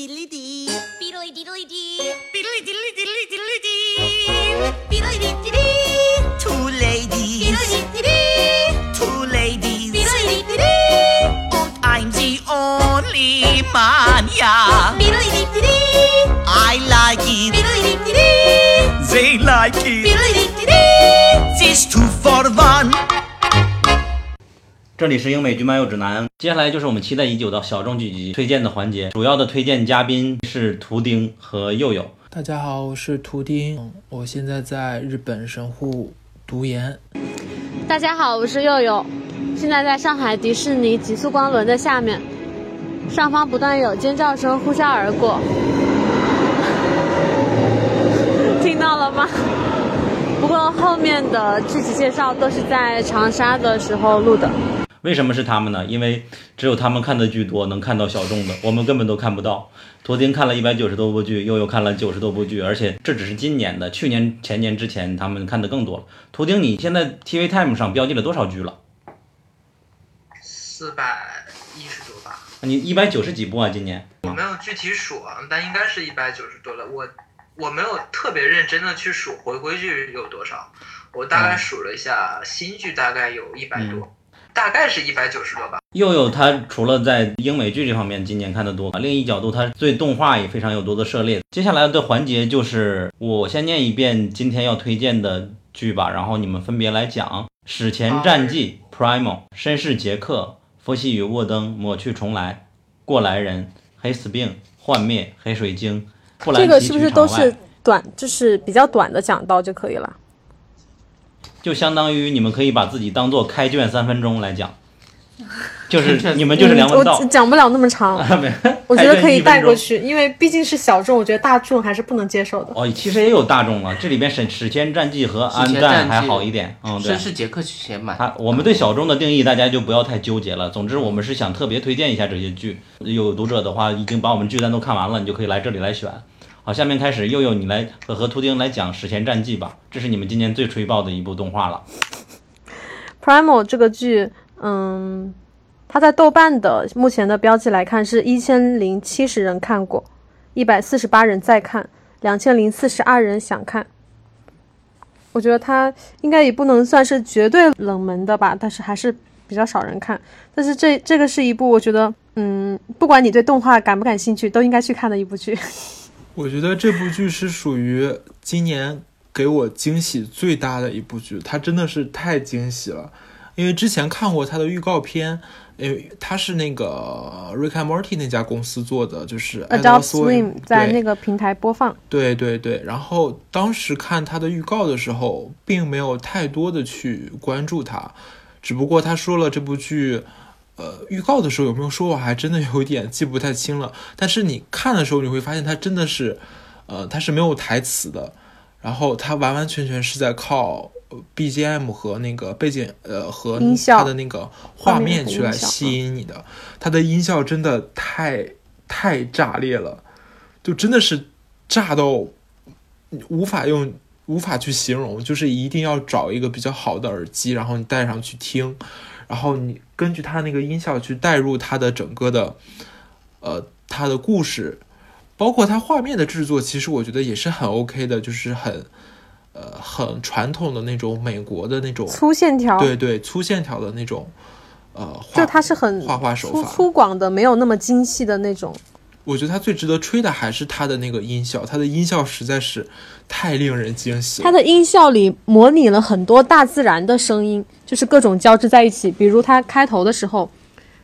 diddly dee. Beedly diddly dee. Diddly diddly diddly diddly dee. Beedly diddly dee. Two ladies. Beedly diddly dee. Two ladies. Beedly diddly dee. And I'm the only man, yeah. Beedly diddly dee. I like it. Beedly diddly dee. They like it. Beedly diddly dee. This two for one. 这里是英美剧漫游指南，接下来就是我们期待已久的小众剧集推荐的环节。主要的推荐嘉宾是图钉和佑佑。大家好，我是图钉，我现在在日本神户读研。大家好，我是佑佑，现在在上海迪士尼极速光轮的下面，上方不断有尖叫声呼啸而过，听到了吗？不过后面的具体介绍都是在长沙的时候录的。为什么是他们呢？因为只有他们看的剧多，能看到小众的，我们根本都看不到。图丁看了一百九十多部剧，悠悠看了九十多部剧，而且这只是今年的，去年、前年之前他们看的更多了。图钉，你现在 TV Time 上标记了多少剧了？四百一十多吧，你一百九十几部啊？今年？我没有具体数啊，但应该是一百九十多了。我我没有特别认真的去数回归剧有多少，我大概数了一下，新剧大概有一百多，大概是一百九十多吧。佑佑他除了在英美剧这方面今年看的多，另一角度他对动画也非常有多的涉猎。接下来的环节就是我先念一遍今天要推荐的剧吧，然后你们分别来讲：《史前战记》（Primal）、《绅士杰克》、《佛西与沃登》、《抹去重来》、《过来人》、《黑死病》、《幻灭》、《黑水晶》、《布兰奇这个是不是都是短，就是比较短的讲到就可以了？就相当于你们可以把自己当做开卷三分钟来讲，就是 你们就是梁文道。讲不了那么长，我觉得可以带过去，因为毕竟是小众，我觉得大众还是不能接受的。哦，其实也有大众了，这里边史史前战记和安战还好一点，嗯，对绅。士杰克先买。他我们对小众的定义，大家就不要太纠结了。总之，我们是想特别推荐一下这些剧。有读者的话，已经把我们剧单都看完了，你就可以来这里来选。好，下面开始，佑佑你来和和图丁来讲《史前战记》吧，这是你们今年最吹爆的一部动画了。Primal 这个剧，嗯，它在豆瓣的目前的标记来看是一千零七十人看过，一百四十八人在看，两千零四十二人想看。我觉得它应该也不能算是绝对冷门的吧，但是还是比较少人看。但是这这个是一部我觉得，嗯，不管你对动画感不感兴趣，都应该去看的一部剧。我觉得这部剧是属于今年给我惊喜最大的一部剧，它真的是太惊喜了。因为之前看过它的预告片，因为它是那个 Rick and Morty 那家公司做的，就是 Adult Swim 在那个平台播放，对对对，然后当时看它的预告的时候，并没有太多的去关注它，只不过他说了这部剧，呃，预告的时候有没有说，我还真的有点记不太清了。但是你看的时候，你会发现它真的是，呃，它是没有台词的，然后它完完全全是在靠呃 BGM 和那个背景，呃，和它的那个画画面面去来吸引你的。它的音效真的太太炸裂了。就真的是炸到无法用无法去形容，就是一定要找一个比较好的耳机，然后你戴上去听，然后你根据它那个音效去带入它的整个的呃它的故事，包括它画面的制作，其实我觉得也是很 OK 的，就是很呃很传统的那种美国的那种粗线条，对对粗线条的那种呃画就它是很画画手粗法，粗犷的，没有那么精细的那种。我觉得他最值得吹的还是他的那个音效，他的音效实在是太令人惊喜了。它的音效里模拟了很多大自然的声音，就是各种交织在一起。比如它开头的时候，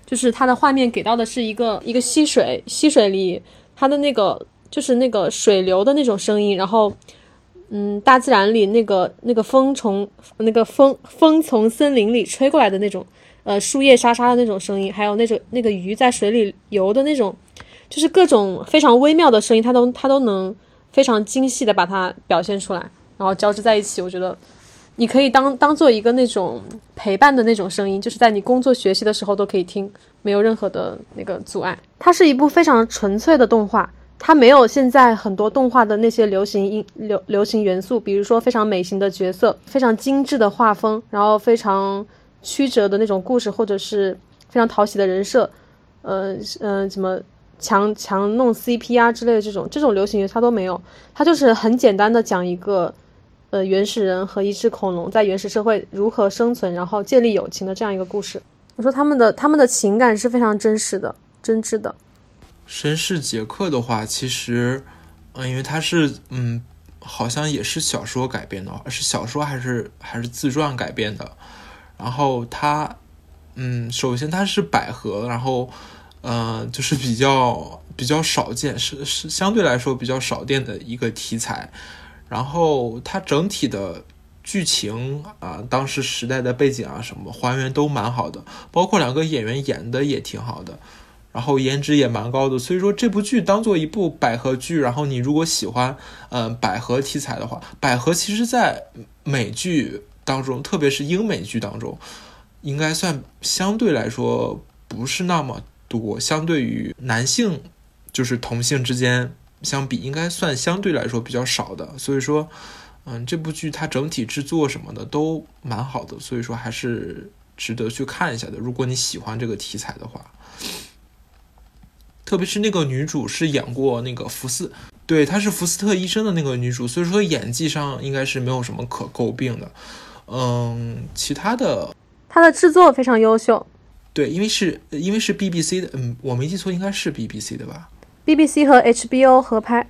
就是它的画面给到的是一个一个溪水，溪水里它的那个就是那个水流的那种声音，然后嗯，大自然里那个那个风从那个风风从森林里吹过来的那种呃树叶沙沙的那种声音，还有那种那个鱼在水里游的那种，就是各种非常微妙的声音，它都它都能非常精细的把它表现出来，然后交织在一起。我觉得你可以当当做一个那种陪伴的那种声音，就是在你工作学习的时候都可以听，没有任何的那个阻碍。它是一部非常纯粹的动画，它没有现在很多动画的那些流行音流流行元素，比如说非常美型的角色，非常精致的画风，然后非常曲折的那种故事，或者是非常讨喜的人设，呃呃，什么强强弄 CP 啊之类的这种这种流行剧它都没有，它就是很简单的讲一个呃原始人和一只恐龙在原始社会如何生存，然后建立友情的这样一个故事。我说他们的他们的情感是非常真实的、真挚的。绅士杰克的话，其实，嗯，因为他是，嗯，好像也是小说改编的，是小说还是还是自传改编的。然后他，嗯，首先他是百合，然后，呃，就是比较比较少见，是是相对来说比较少见的一个题材。然后它整体的剧情啊，当时时代的背景啊什么还原都蛮好的，包括两个演员演的也挺好的。然后颜值也蛮高的，所以说这部剧当做一部百合剧，然后你如果喜欢，嗯，百合题材的话，百合其实在美剧当中，特别是英美剧当中，应该算相对来说不是那么多，相对于男性就是同性之间相比，应该算相对来说比较少的。所以说，嗯，这部剧它整体制作什么的都蛮好的，所以说还是值得去看一下的。如果你喜欢这个题材的话。特别是那个女主是演过那个福斯，对，她是福斯特医生的那个女主，所以说演技上应该是没有什么可诟病的。嗯，其他的，它的制作非常优秀。对，因为是因为是 BBC 的，嗯，我没记错，应该是 BBC 的吧？BBC 和 HBO 合拍。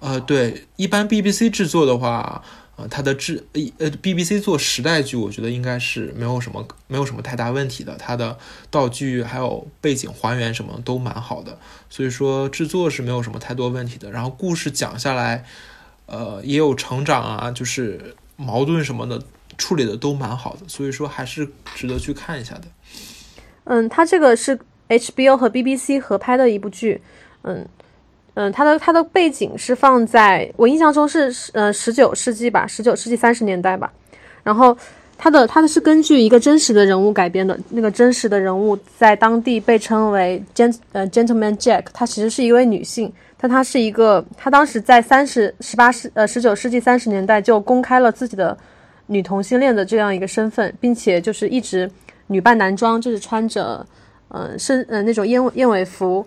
呃，对，一般 BBC 制作的话。呃，它的制呃 BBC 做时代剧，我觉得应该是没有什么没有什么太大问题的。它的道具还有背景还原什么都蛮好的，所以说制作是没有什么太多问题的。然后故事讲下来，呃，也有成长啊，就是矛盾什么的处理的都蛮好的，所以说还是值得去看一下的。嗯，它这个是 HBO 和 BBC 合拍的一部剧，嗯。嗯，它的它的背景是放在我印象中是呃十九世纪吧，十九世纪三十年代吧。然后它的它的是根据一个真实的人物改编的，那个真实的人物在当地被称为 gent 呃 gentleman Jack，她其实是一位女性，但她是一个她当时在三十十八世呃十九世纪三十年代就公开了自己的女同性恋的这样一个身份，并且就是一直女扮男装，就是穿着嗯身呃那种燕燕尾服，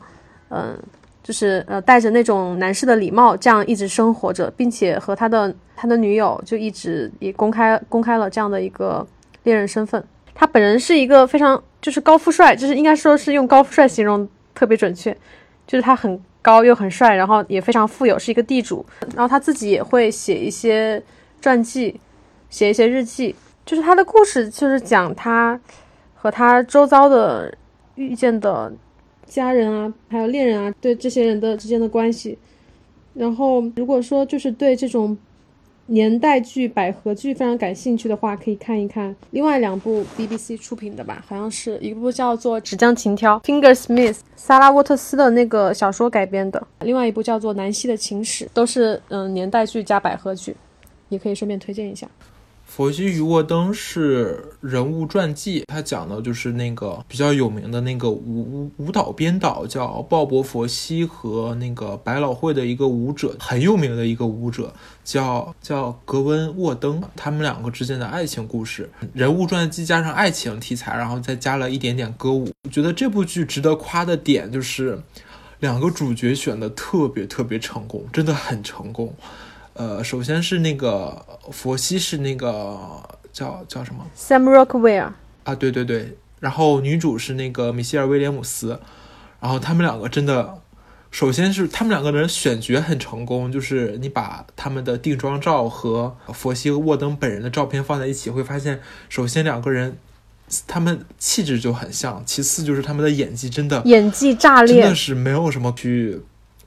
嗯。就是呃，带着那种男士的礼貌，这样一直生活着，并且和他的他的女友就一直也公开公开了这样的一个恋人身份。他本人是一个非常就是高富帅，就是应该说是用高富帅形容特别准确，就是他很高又很帅，然后也非常富有，是一个地主。然后他自己也会写一些传记，写一些日记，就是他的故事就是讲他和他周遭的遇见的。家人啊，还有恋人啊，对这些人的之间的关系。然后，如果说就是对这种年代剧、百合剧非常感兴趣的话，可以看一看另外两部 BBC 出品的吧，好像是一部叫做《纸浆情挑》（Finger Smith），萨拉沃特斯的那个小说改编的；另外一部叫做《南希的情史》，都是嗯年代剧加百合剧，也可以顺便推荐一下。佛西与沃登是人物传记，他讲的就是那个比较有名的那个舞舞蹈编导，叫鲍勃·佛西和那个百老汇的一个舞者，很有名的一个舞者，叫叫格温·沃登，他们两个之间的爱情故事，人物传记加上爱情题材，然后再加了一点点歌舞。我觉得这部剧值得夸的点就是，两个主角选的特别特别成功，真的很成功。呃，首先是那个佛西是那个叫叫什么？Sam Rockwell 啊，对对对。然后女主是那个米歇尔威廉姆斯。然后他们两个真的，首先是他们两个人选角很成功，就是你把他们的定妆照和佛西和沃登本人的照片放在一起，会发现，首先两个人他们气质就很像，其次就是他们的演技真的演技炸裂，真的是没有什么去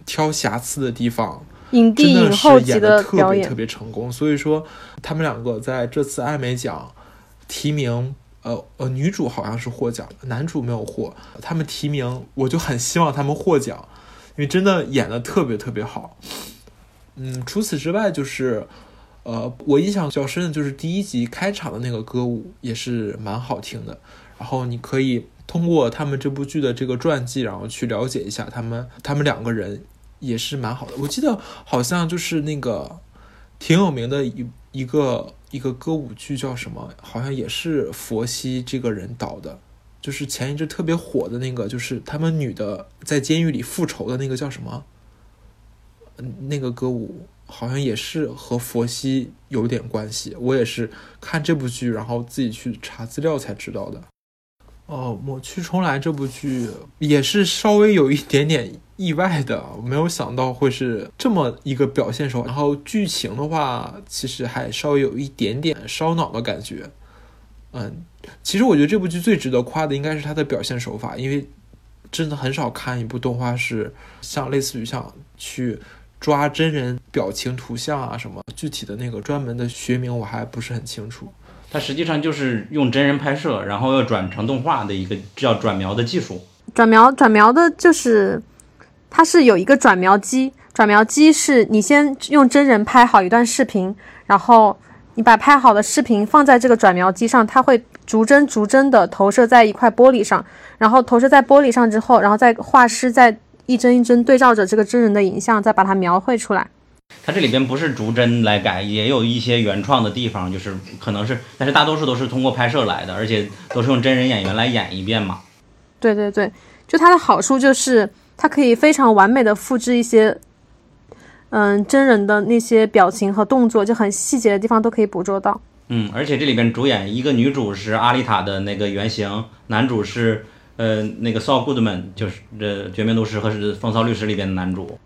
挑瑕疵的地方。影帝影后级的表演特别成功，所以说他们两个在这次艾美奖提名，呃呃，女主好像是获奖，男主没有获。他们提名，我就很希望他们获奖，因为真的演的特别特别好。嗯，除此之外，就是呃，我印象较深的就是第一集开场的那个歌舞也是蛮好听的。然后你可以通过他们这部剧的这个传记，然后去了解一下他们他们两个人。也是蛮好的，我记得好像就是那个挺有名的一一个一个歌舞剧叫什么，好像也是佛西这个人导的，就是前一阵特别火的那个，就是他们女的在监狱里复仇的那个叫什么？嗯，那个歌舞好像也是和佛西有点关系。我也是看这部剧，然后自己去查资料才知道的。哦，《抹去重来》这部剧也是稍微有一点点意外的，没有想到会是这么一个表现手法。然后剧情的话，其实还稍微有一点点烧脑的感觉。嗯，其实我觉得这部剧最值得夸的应该是它的表现手法，因为真的很少看一部动画是像类似于像去抓真人表情图像啊什么，具体的那个专门的学名我还不是很清楚。它实际上就是用真人拍摄，然后要转成动画的一个叫转描的技术。转描转描的就是，它是有一个转描机，转描机是你先用真人拍好一段视频，然后你把拍好的视频放在这个转描机上，它会逐帧逐帧的投射在一块玻璃上，然后投射在玻璃上之后，然后再画师再一帧一帧对照着这个真人的影像，再把它描绘出来。它这里边不是逐帧来改，也有一些原创的地方，就是可能是，但是大多数都是通过拍摄来的，而且都是用真人演员来演一遍嘛。对对对，就它的好处就是它可以非常完美的复制一些，嗯，真人的那些表情和动作，就很细节的地方都可以捕捉到。嗯，而且这里边主演一个女主是阿丽塔的那个原型，男主是呃那个 Saul Goodman，就是这《绝命毒师》和是《风骚律师》里边的男主。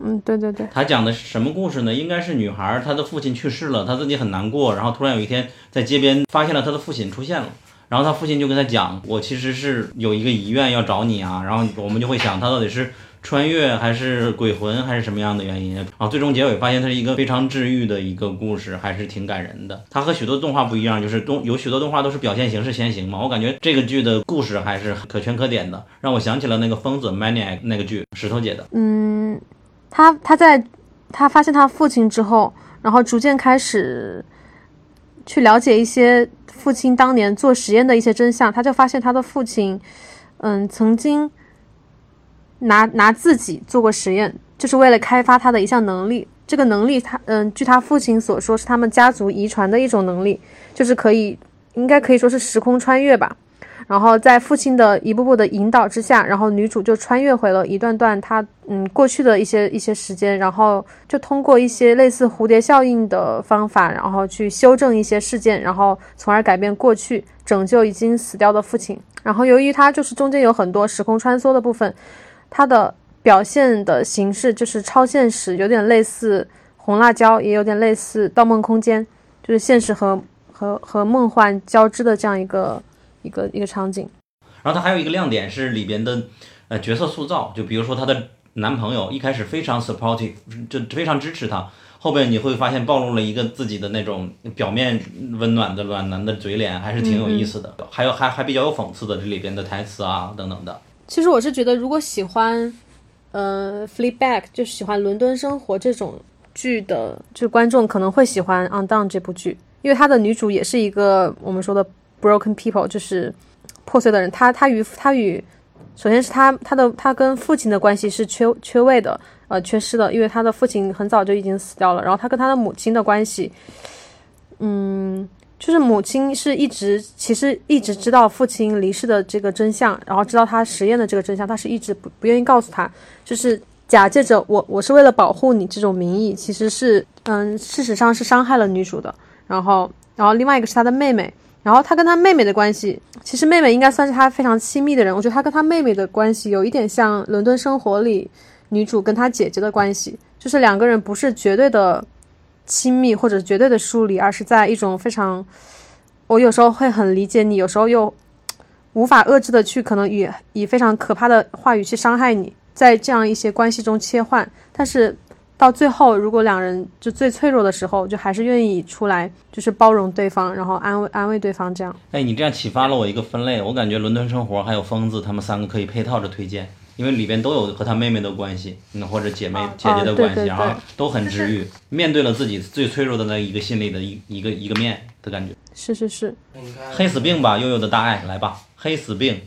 嗯，对对对，他讲的是什么故事呢？应该是女孩，她的父亲去世了，她自己很难过，然后突然有一天在街边发现了她的父亲出现了，然后她父亲就跟她讲，我其实是有一个遗愿要找你啊，然后我们就会想，他到底是穿越还是鬼魂还是什么样的原因？然后最终结尾发现它是一个非常治愈的一个故事，还是挺感人的。它和许多动画不一样，就是动有许多动画都是表现形式先行嘛，我感觉这个剧的故事还是可圈可点的，让我想起了那个疯子 Maniac 那个剧，石头姐的。嗯，他他在他发现他父亲之后，然后逐渐开始去了解一些父亲当年做实验的一些真相，他就发现他的父亲，嗯，曾经拿拿自己做过实验，就是为了开发他的一项能力。这个能力他，嗯，据他父亲所说，是他们家族遗传的一种能力，就是可以，应该可以说是时空穿越吧。然后在父亲的一步步的引导之下，然后女主就穿越回了一段段她嗯过去的一些一些时间，然后就通过一些类似蝴蝶效应的方法，然后去修正一些事件，然后从而改变过去，拯救已经死掉的父亲。然后由于它就是中间有很多时空穿梭的部分，它的表现的形式就是超现实，有点类似红辣椒，也有点类似盗梦空间，就是现实和和和梦幻交织的这样一个。一个一个场景，然后它还有一个亮点是里边的呃角色塑造，就比如说她的男朋友一开始非常 supportive，就非常支持她，后边你会发现暴露了一个自己的那种表面温暖的暖男的嘴脸，还是挺有意思的。还有还还比较有讽刺的这里边的台词啊等等的。其实我是觉得，如果喜欢呃 Fleabag 就喜欢伦敦生活这种剧的，就观众可能会喜欢 On Down 这部剧，因为它的女主也是一个我们说的。Broken people 就是破碎的人，他他与他与，首先是他他的他跟父亲的关系是缺缺位的，呃，缺失的，因为他的父亲很早就已经死掉了。然后他跟他的母亲的关系，嗯，就是母亲是一直其实一直知道父亲离世的这个真相，然后知道他实验的这个真相，他是一直不不愿意告诉他，就是假借着我我是为了保护你这种名义，其实是嗯，事实上是伤害了女主的。然后然后另外一个是他的妹妹。然后他跟他妹妹的关系，其实妹妹应该算是他非常亲密的人。我觉得他跟他妹妹的关系有一点像《伦敦生活》里女主跟她姐姐的关系，就是两个人不是绝对的亲密或者绝对的疏离，而是在一种非常，我有时候会很理解你，有时候又无法遏制的去可能以以非常可怕的话语去伤害你，在这样一些关系中切换，但是。到最后，如果两人就最脆弱的时候，就还是愿意出来，就是包容对方，然后安慰安慰对方，这样。哎，你这样启发了我一个分类，我感觉《伦敦生活》还有《疯子》，他们三个可以配套着推荐，因为里边都有和他妹妹的关系，嗯，或者姐妹姐姐的关系，然后都很治愈，面对了自己最脆弱的那一个心理的一一个一个面的感觉。是是是。黑死病吧，悠悠的大爱，来吧，黑死病。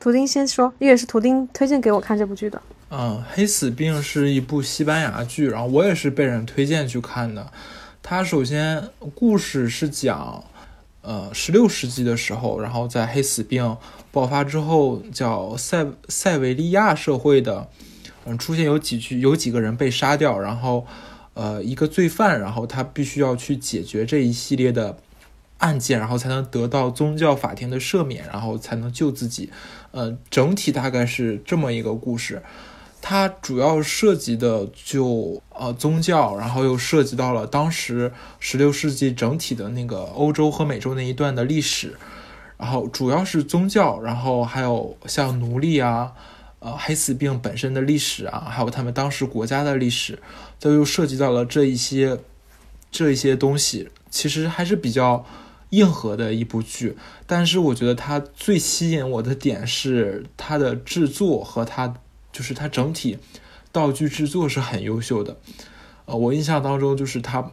图钉先说，因为是图钉推荐给我看这部剧的。嗯，黑死病是一部西班牙剧，然后我也是被人推荐去看的。它首先故事是讲，呃十六世纪的时候，然后在黑死病爆发之后，叫塞塞维利亚社会的，嗯，出现有几句有几个人被杀掉，然后呃一个罪犯，然后他必须要去解决这一系列的案件，然后才能得到宗教法庭的赦免，然后才能救自己。呃，整体大概是这么一个故事。它主要涉及的就呃宗教，然后又涉及到了当时十六世纪整体的那个欧洲和美洲那一段的历史，然后主要是宗教，然后还有像奴隶啊，呃黑死病本身的历史啊，还有他们当时国家的历史，这又涉及到了这一些这一些东西，其实还是比较硬核的一部剧。但是我觉得它最吸引我的点是它的制作和它。就是它整体道具制作是很优秀的，呃，我印象当中就是他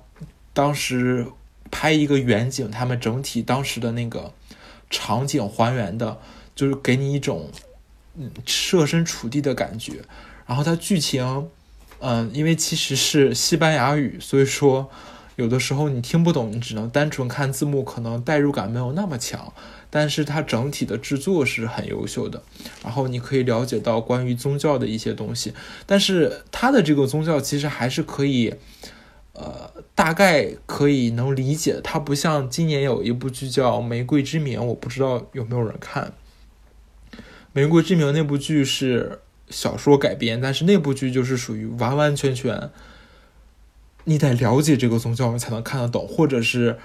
当时拍一个远景，他们整体当时的那个场景还原的，就是给你一种嗯设身处地的感觉。然后它剧情，嗯，因为其实是西班牙语，所以说有的时候你听不懂，你只能单纯看字幕，可能代入感没有那么强。但是它整体的制作是很优秀的，然后你可以了解到关于宗教的一些东西。但是它的这个宗教其实还是可以，呃，大概可以能理解。它不像今年有一部剧叫《玫瑰之名》，我不知道有没有人看。《玫瑰之名》那部剧是小说改编，但是那部剧就是属于完完全全，你得了解这个宗教你才能看得懂，或者是。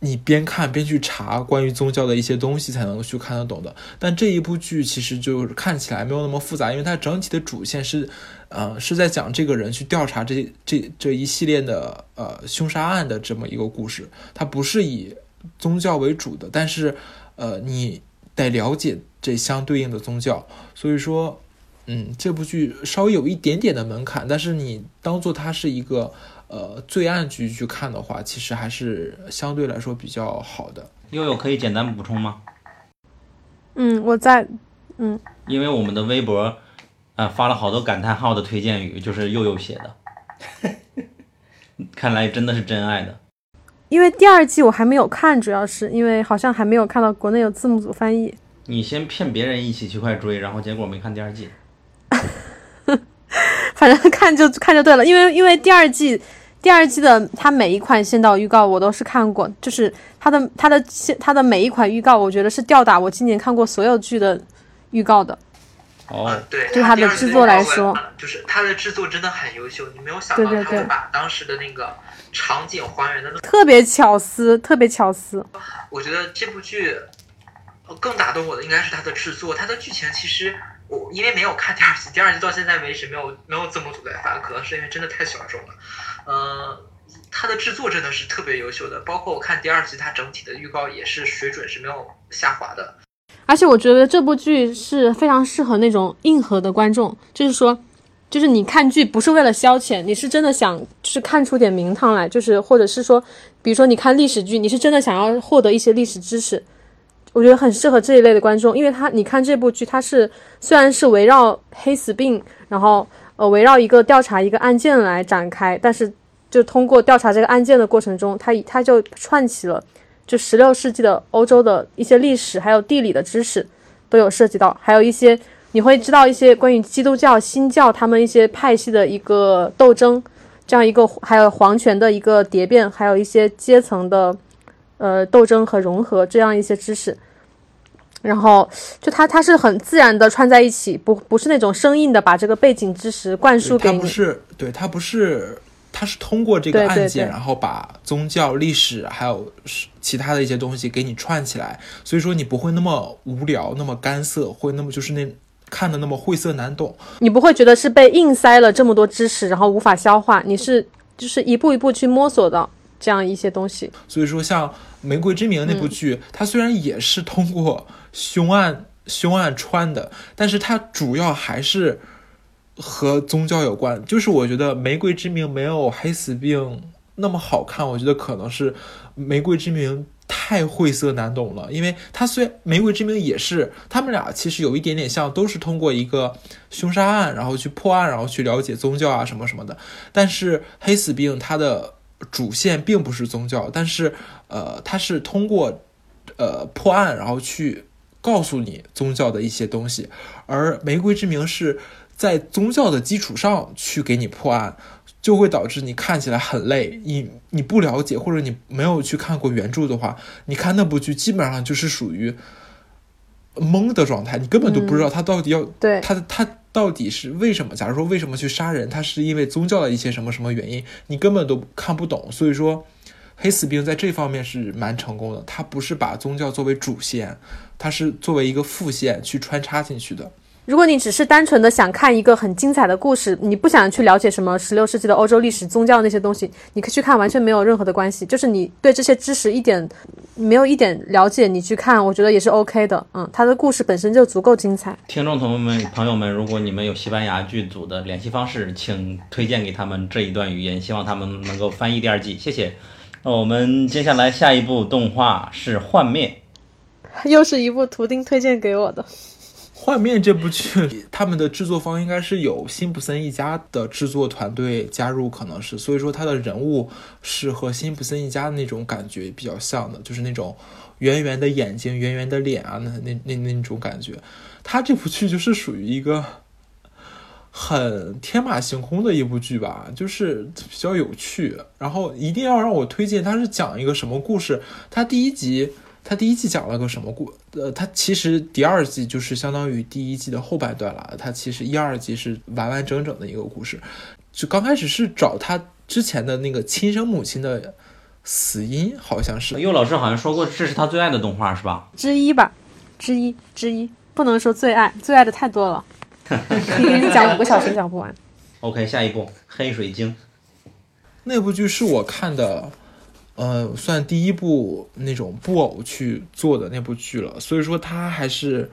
你边看边去查关于宗教的一些东西，才能去看得懂的。但这一部剧其实就是看起来没有那么复杂，因为它整体的主线是，呃，是在讲这个人去调查这这这一系列的呃凶杀案的这么一个故事。它不是以宗教为主的，但是呃，你得了解这相对应的宗教。所以说，嗯，这部剧稍微有一点点的门槛，但是你当做它是一个。呃，罪案剧去看的话，其实还是相对来说比较好的。悠悠可以简单补充吗？嗯，我在，嗯，因为我们的微博，啊，发了好多感叹号的推荐语，就是悠悠写的，看来真的是真爱的。因为第二季我还没有看，主要是因为好像还没有看到国内有字幕组翻译。你先骗别人一起去快追，然后结果没看第二季。反正看就看就对了，因为因为第二季。第二季的它每一款先导预告我都是看过，就是它的它的先它的每一款预告，我觉得是吊打我今年看过所有剧的预告的。哦，对，就它的制作来说，就是它的制作真的很优秀。你没有想到他会把当时的那个场景还原的特别巧思，特别巧思。我觉得这部剧更打动我的应该是它的制作，它的剧情其实我因为没有看第二季，第二季到现在为止没有没有字幕组在发，可能是因为真的太小众了。呃，它的制作真的是特别优秀的，包括我看第二集，它整体的预告也是水准是没有下滑的。而且我觉得这部剧是非常适合那种硬核的观众，就是说，就是你看剧不是为了消遣，你是真的想就是看出点名堂来，就是或者是说，比如说你看历史剧，你是真的想要获得一些历史知识，我觉得很适合这一类的观众，因为他你看这部剧，它是虽然是围绕黑死病，然后。呃，围绕一个调查一个案件来展开，但是就通过调查这个案件的过程中，它它就串起了就十六世纪的欧洲的一些历史，还有地理的知识都有涉及到，还有一些你会知道一些关于基督教新教他们一些派系的一个斗争，这样一个还有皇权的一个蝶变，还有一些阶层的呃斗争和融合这样一些知识。然后就它它是很自然的串在一起，不不是那种生硬的把这个背景知识灌输给你。它不是，对，它不是，它是通过这个案件，然后把宗教、历史还有其他的一些东西给你串起来，所以说你不会那么无聊，那么干涩，会那么就是那看的那么晦涩难懂。你不会觉得是被硬塞了这么多知识，然后无法消化，你是就是一步一步去摸索的这样一些东西。所以说，像《玫瑰之名》那部剧，它虽然也是通过。凶案凶案穿的，但是它主要还是和宗教有关。就是我觉得《玫瑰之名》没有黑死病那么好看，我觉得可能是《玫瑰之名》太晦涩难懂了。因为它虽然《玫瑰之名》也是，他们俩其实有一点点像，都是通过一个凶杀案，然后去破案，然后去了解宗教啊什么什么的。但是黑死病它的主线并不是宗教，但是呃，它是通过呃破案，然后去告诉你宗教的一些东西，而《玫瑰之名》是在宗教的基础上去给你破案，就会导致你看起来很累。你你不了解或者你没有去看过原著的话，你看那部剧基本上就是属于懵的状态，你根本都不知道他到底要、对他他到底是为什么？假如说为什么去杀人，他是因为宗教的一些什么什么原因，你根本都看不懂。所以说，黑死病在这方面是蛮成功的，他不是把宗教作为主线，他是作为一个副线去穿插进去的。如果你只是单纯的想看一个很精彩的故事，你不想去了解什么十六世纪的欧洲历史、宗教那些东西，你可以去看，完全没有任何的关系。就是你对这些知识一点没有一点了解，你去看，我觉得也是 OK 的。嗯，他的故事本身就足够精彩。听众朋友们、朋友们，如果你们有西班牙剧组的联系方式，请推荐给他们这一段语言，希望他们能够翻译第二季，谢谢。那我们接下来下一部动画是《幻灭 又是一部图钉推荐给我的，《幻灭》这部剧，他们的制作方应该是有辛普森一家的制作团队加入，可能是，所以说他的人物是和辛普森一家的那种感觉比较像的，就是那种圆圆的眼睛、圆圆的脸啊，那那那那种感觉。他这部剧就是属于一个很天马行空的一部剧吧，就是比较有趣。然后一定要让我推荐，它是讲一个什么故事？它第一集，它第一季讲了个什么故？呃，它其实第二季就是相当于第一季的后半段了。它其实一二季是完完整整的一个故事。就刚开始是找他之前的那个亲生母亲的死因，好像》。是佑老师好像说过，这是他最爱的动画，是吧？之一吧，之一之一，不能说最爱，最爱的太多了，可以给你讲五个小时讲不完。OK，下一部《黑水晶》。那部剧是我看的，呃，算第一部那种布偶去做的那部剧了，所以说它还是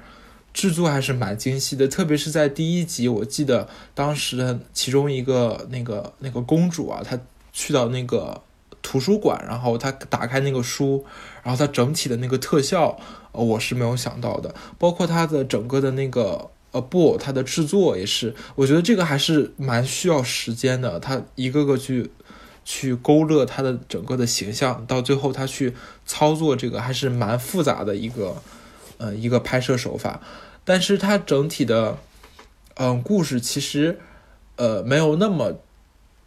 制作还是蛮精细的，特别是在第一集，我记得当时的其中一个那个那个公主啊，她去到那个图书馆，然后她打开那个书，然后它整体的那个特效，呃，我是没有想到的，包括它的整个的那个。呃，布偶它的制作也是，我觉得这个还是蛮需要时间的。它一个个去去勾勒他的整个的形象，到最后他去操作这个还是蛮复杂的一个，呃，一个拍摄手法。但是它整体的，嗯、故事其实，呃，没有那么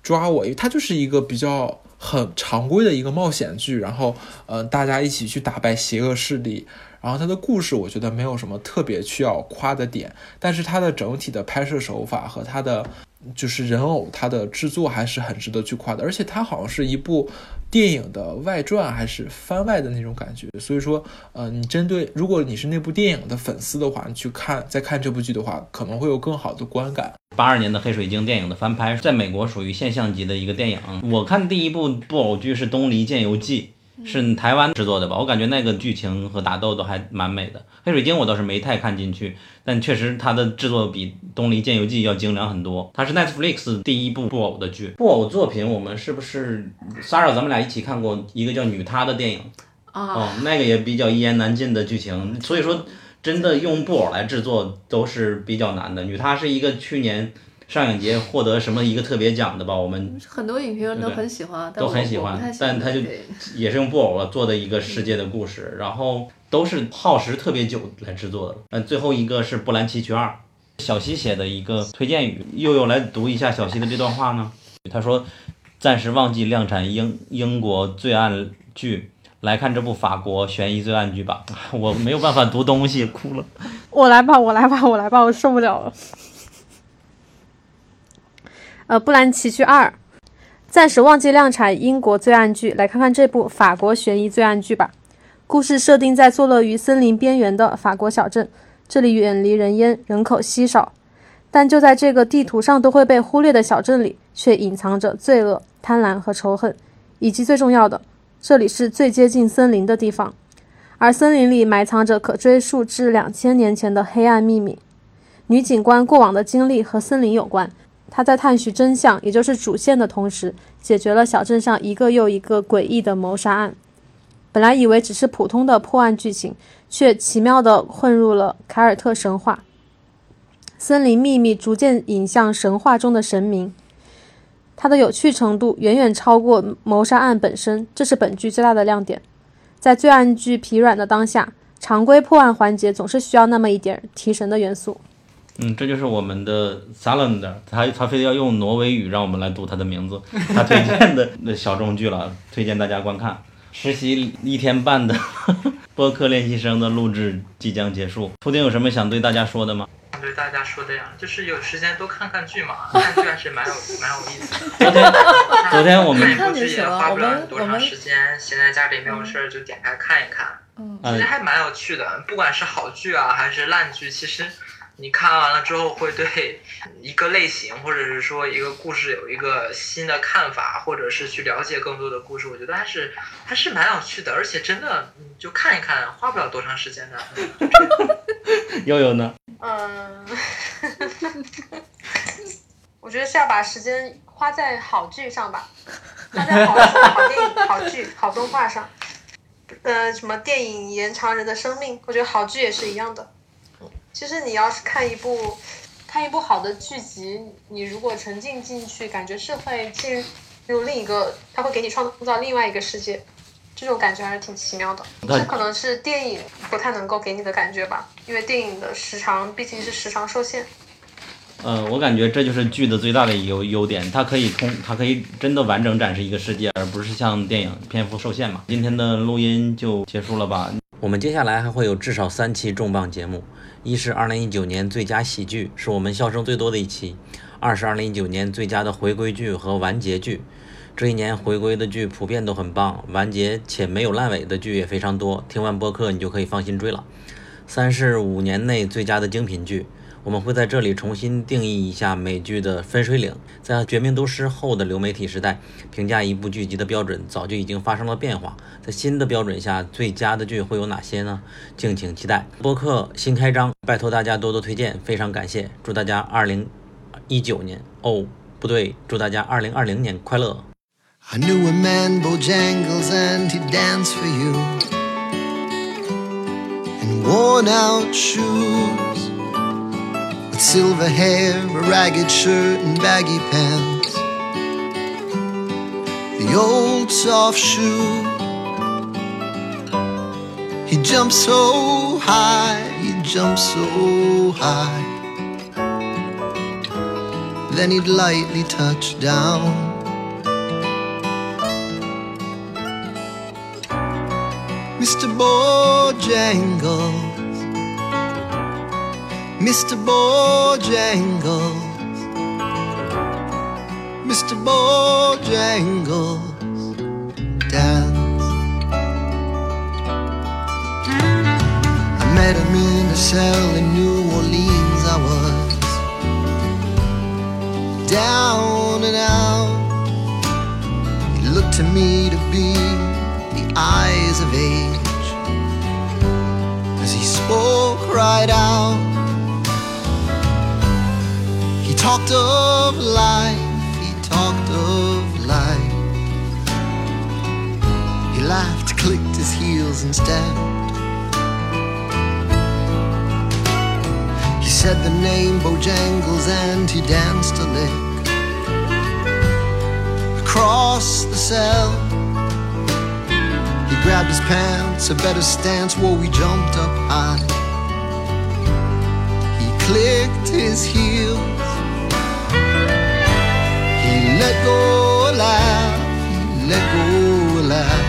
抓我，因为它就是一个比较很常规的一个冒险剧，然后，呃，大家一起去打败邪恶势力。然后它的故事，我觉得没有什么特别需要夸的点，但是它的整体的拍摄手法和它的就是人偶，它的制作还是很值得去夸的。而且它好像是一部电影的外传还是番外的那种感觉，所以说，呃，你针对如果你是那部电影的粉丝的话，你去看再看这部剧的话，可能会有更好的观感。八二年的《黑水晶》电影的翻拍，在美国属于现象级的一个电影。我看第一部布偶剧是《东离剑游记》，是台湾制作的吧？我感觉那个剧情和打斗都还蛮美的。黑水晶我倒是没太看进去，但确实它的制作比《东篱剑游记》要精良很多。它是 Netflix 第一部布偶的剧。布偶作品，我们是不是 Sarah 咱们俩一起看过一个叫《女她》的电影？哦，那个也比较一言难尽的剧情，所以说真的用布偶来制作都是比较难的。女她是一个去年上影节获得什么一个特别奖的吧？我们很多影评人都很喜欢，但都很喜欢但他就也是用布偶做的一个世界的故事，然后都是耗时特别久来制作的。嗯，最后一个是《布兰奇曲二》，小西写的一个推荐语，悠悠来读一下小西的这段话呢。他说：“暂时忘记量产英英国罪案剧，来看这部法国悬疑罪案剧吧。”我没有办法读东西，哭了。我来吧，我来吧，我来吧，我受不了了。呃，《布兰奇剧二》，暂时忘记量产英国罪案剧，来看看这部法国悬疑罪案剧吧。故事设定在坐落于森林边缘的法国小镇，这里远离人烟，人口稀少。但就在这个地图上都会被忽略的小镇里，却隐藏着罪恶、贪婪和仇恨，以及最重要的，这里是最接近森林的地方。而森林里埋藏着可追溯至两千年前的黑暗秘密。女警官过往的经历和森林有关，他在探寻真相，也就是主线的同时，解决了小镇上一个又一个诡异的谋杀案。本来以为只是普通的破案剧情，却奇妙地混入了凯尔特神话。森林秘密逐渐引向神话中的神明。它的有趣程度远远超过谋杀案本身，这是本剧最大的亮点。在罪案剧疲软的当下，常规破案环节总是需要那么一点提神的元素。嗯，这就是我们的 Salander，他他非得要用挪威语让我们来读他的名字，他推荐的那小众剧了，推荐大家观看。实习一天半的播客练习生的录制即将结束，秃顶有什么想对大家说的吗？对大家说的呀，就是有时间多看看剧嘛，看剧还是蛮有蛮有意思的。昨天昨天我们看一部剧也花不了我们很多长我们时间，闲在家里没有事儿就点开看一看，嗯其实还蛮有趣的。不管是好剧啊还是烂剧，其实你看完了之后会对 一个类型或者是说一个故事有一个新的看法，或者是去了解更多的故事，我觉得还是还是蛮有趣的，而且真的嗯就看一看，花不了多长时间的。悠悠呢？嗯，我觉得是要把时间花在好剧上吧，花在好书、好电影、好剧、好动画上。呃，什么电影延长人的生命，我觉得好剧也是一样的。其实你要是看一部看一部好的剧集，你如果沉浸进去，感觉是会进入另一个，它会给你创造另外一个世界，这种感觉还是挺奇妙的。那这可能是电影不太能够给你的感觉吧，因为电影的时长毕竟是时长受限。呃，我感觉这就是剧的最大的优优点，它可以通，它可以真的完整展示一个世界，而不是像电影篇幅受限嘛。今天的录音就结束了吧？我们接下来还会有至少三期重磅节目，一是二零一九年最佳喜剧，是我们笑声最多的一期；二是二零一九年最佳的回归剧和完结剧。这一年回归的剧普遍都很棒，完结且没有烂尾的剧也非常多。听完播客你就可以放心追了。三是五年内最佳的精品剧。我们会在这里重新定义一下美剧的分水岭。在《绝命毒师》后的流媒体时代，评价一部剧集的标准早就已经发生了变化。在新的标准下，最佳的剧会有哪些呢？敬请期待。播客新开张，拜托大家多多推荐，非常感谢。祝大家二零一九年哦，不对，祝大家二零二零年快乐。I knew a man, Bojangles, and he'd dance for you. In worn out shoes, with silver hair, a ragged shirt, and baggy pants. The old soft shoe. He jumped so high, he jumped so high. Then he'd lightly touch down. Mr. Bojangles, Mr. Bojangles, Mr. Bojangles, dance. I met him in a cell in New Orleans. I was down and out. He looked to me to be the eyes of age as he spoke right out. Talked of life, he talked of life. He laughed, clicked his heels, and stepped. He said the name Bojangles and he danced a lick across the cell. He grabbed his pants, a better stance, whoa, we jumped up high. He clicked his heels. Let go a laugh, let go a laugh.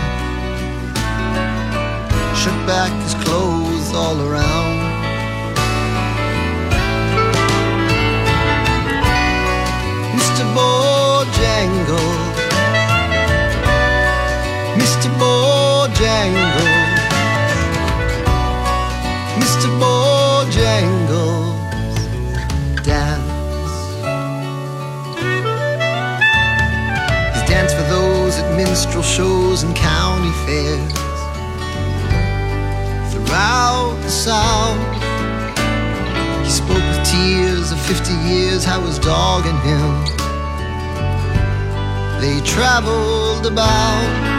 Shook back his clothes all around. Mr. Bojangles. Mr. Bojangles, shows and county fairs. Throughout the South, he spoke with tears of 50 years, how his dog and him. They traveled about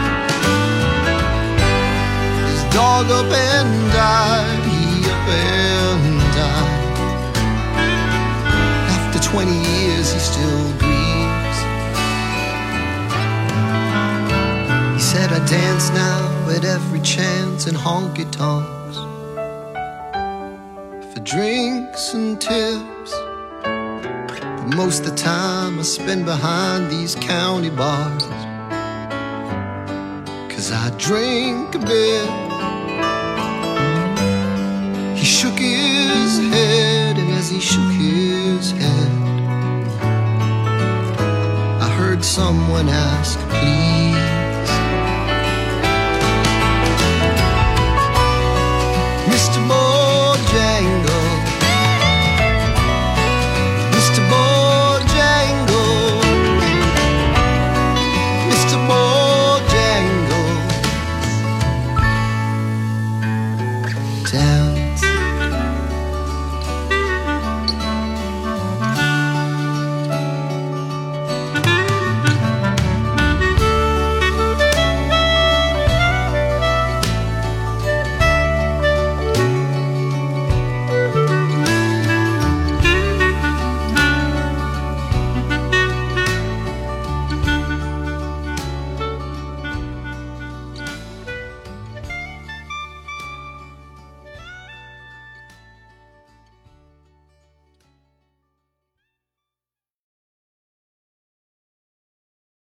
His dog up and died, he up and died. After 20 years, he still grieves. I dance now at every chance in honky tonks for drinks and tips. But most of the time I spend behind these county bars. Cause I drink a bit. He shook his head, and as he shook his head, I heard someone ask, please.